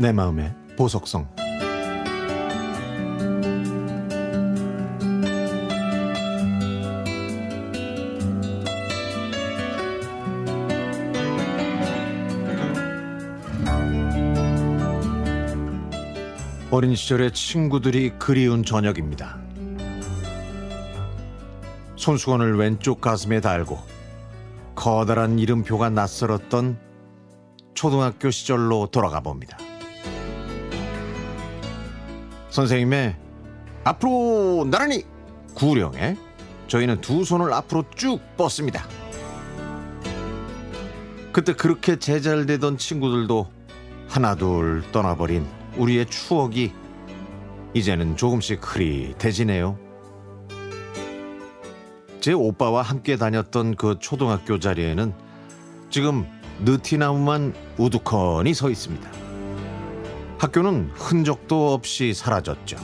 내 마음의 보석성 어린 시절의 친구들이 그리운 저녁입니다. 손수건을 왼쪽 가슴에 달고 커다란 이름표가 낯설었던 초등학교 시절로 돌아가 봅니다. 선생님의 앞으로 나란히 구령에 저희는 두 손을 앞으로 쭉 뻗습니다. 그때 그렇게 제잘되던 친구들도 하나둘 떠나버린 우리의 추억이 이제는 조금씩 흐릿해지네요. 제 오빠와 함께 다녔던 그 초등학교 자리에는 지금 느티나무만 우두커니 서 있습니다. 학교는 흔적도 없이 사라졌죠.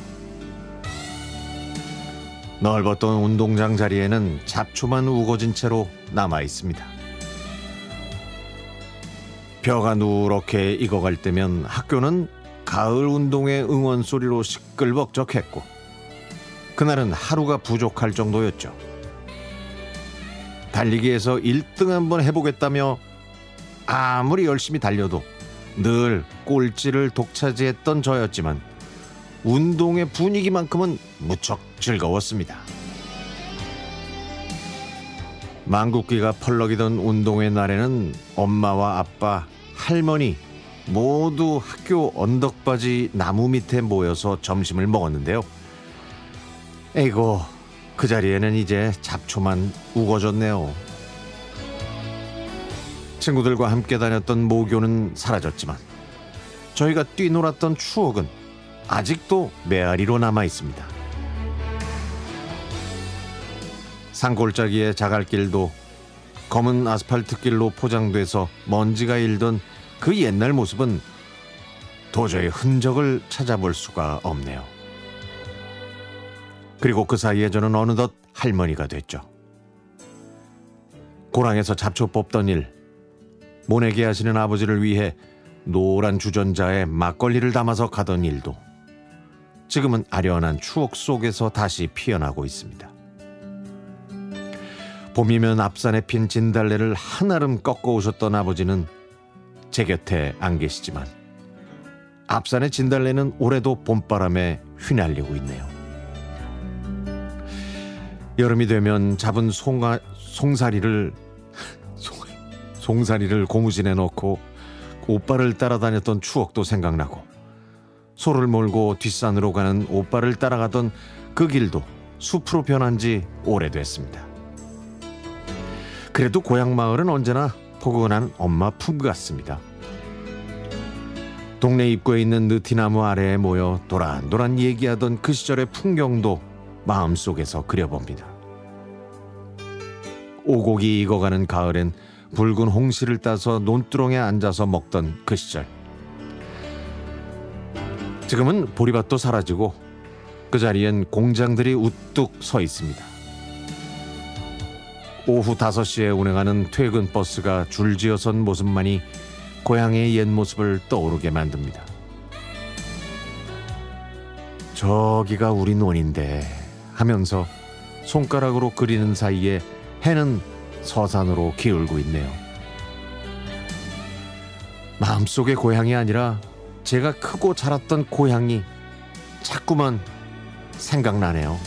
넓었던 운동장 자리에는 잡초만 우거진 채로 남아 있습니다. 벼가 누렇게 익어갈 때면 학교는 가을 운동의 응원 소리로 시끌벅적했고 그날은 하루가 부족할 정도였죠. 달리기에서 1등 한번 해보겠다며 아무리 열심히 달려도 늘 꼴찌를 독차지했던 저였지만 운동의 분위기만큼은 무척 즐거웠습니다. 망국기가 펄럭이던 운동의 날에는 엄마와 아빠, 할머니 모두 학교 언덕바지 나무 밑에 모여서 점심을 먹었는데요. 에이고, 그 자리에는 이제 잡초만 우거졌네요. 친구들과 함께 다녔던 모교는 사라졌지만 저희가 뛰놀았던 추억은 아직도 메아리로 남아 있습니다. 산골짜기의 자갈길도 검은 아스팔트 길로 포장돼서 먼지가 일던 그 옛날 모습은 도저히 흔적을 찾아볼 수가 없네요. 그리고 그 사이에 저는 어느덧 할머니가 됐죠. 고랑에서 잡초 뽑던 일, 모내기 하시는 아버지를 위해 노란 주전자에 막걸리를 담아서 가던 일도 지금은 아련한 추억 속에서 다시 피어나고 있습니다. 봄이면 앞산에 핀 진달래를 한아름 꺾어 오셨던 아버지는 제 곁에 안 계시지만 앞산의 진달래는 올해도 봄바람에 휘날리고 있네요. 여름이 되면 잡은 송아, 송사리를 송, 송사리를 고무신에 넣고 오빠를 따라다녔던 추억도 생각나고 소를 몰고 뒷산으로 가는 오빠를 따라가던 그 길도 숲으로 변한 지 오래됐습니다. 그래도 고향 마을은 언제나 포근한 엄마 품 같습니다. 동네 입구에 있는 느티나무 아래에 모여 도란도란 얘기하던 그 시절의 풍경도 마음속에서 그려봅니다. 오곡이 익어가는 가을엔 붉은 홍시를 따서 논두렁에 앉아서 먹던 그 시절. 지금은 보리밭도 사라지고 그 자리엔 공장들이 우뚝 서 있습니다. 오후 5시에 운행하는 퇴근 버스가 줄지어 선 모습만이 고향의 옛 모습을 떠오르게 만듭니다. 저기가 우리 논인데 하면서 손가락으로 그리는 사이에 해는 서산으로 기울고 있네요. 마음속의 고향이 아니라 제가 크고 자랐던 고향이 자꾸만 생각나네요.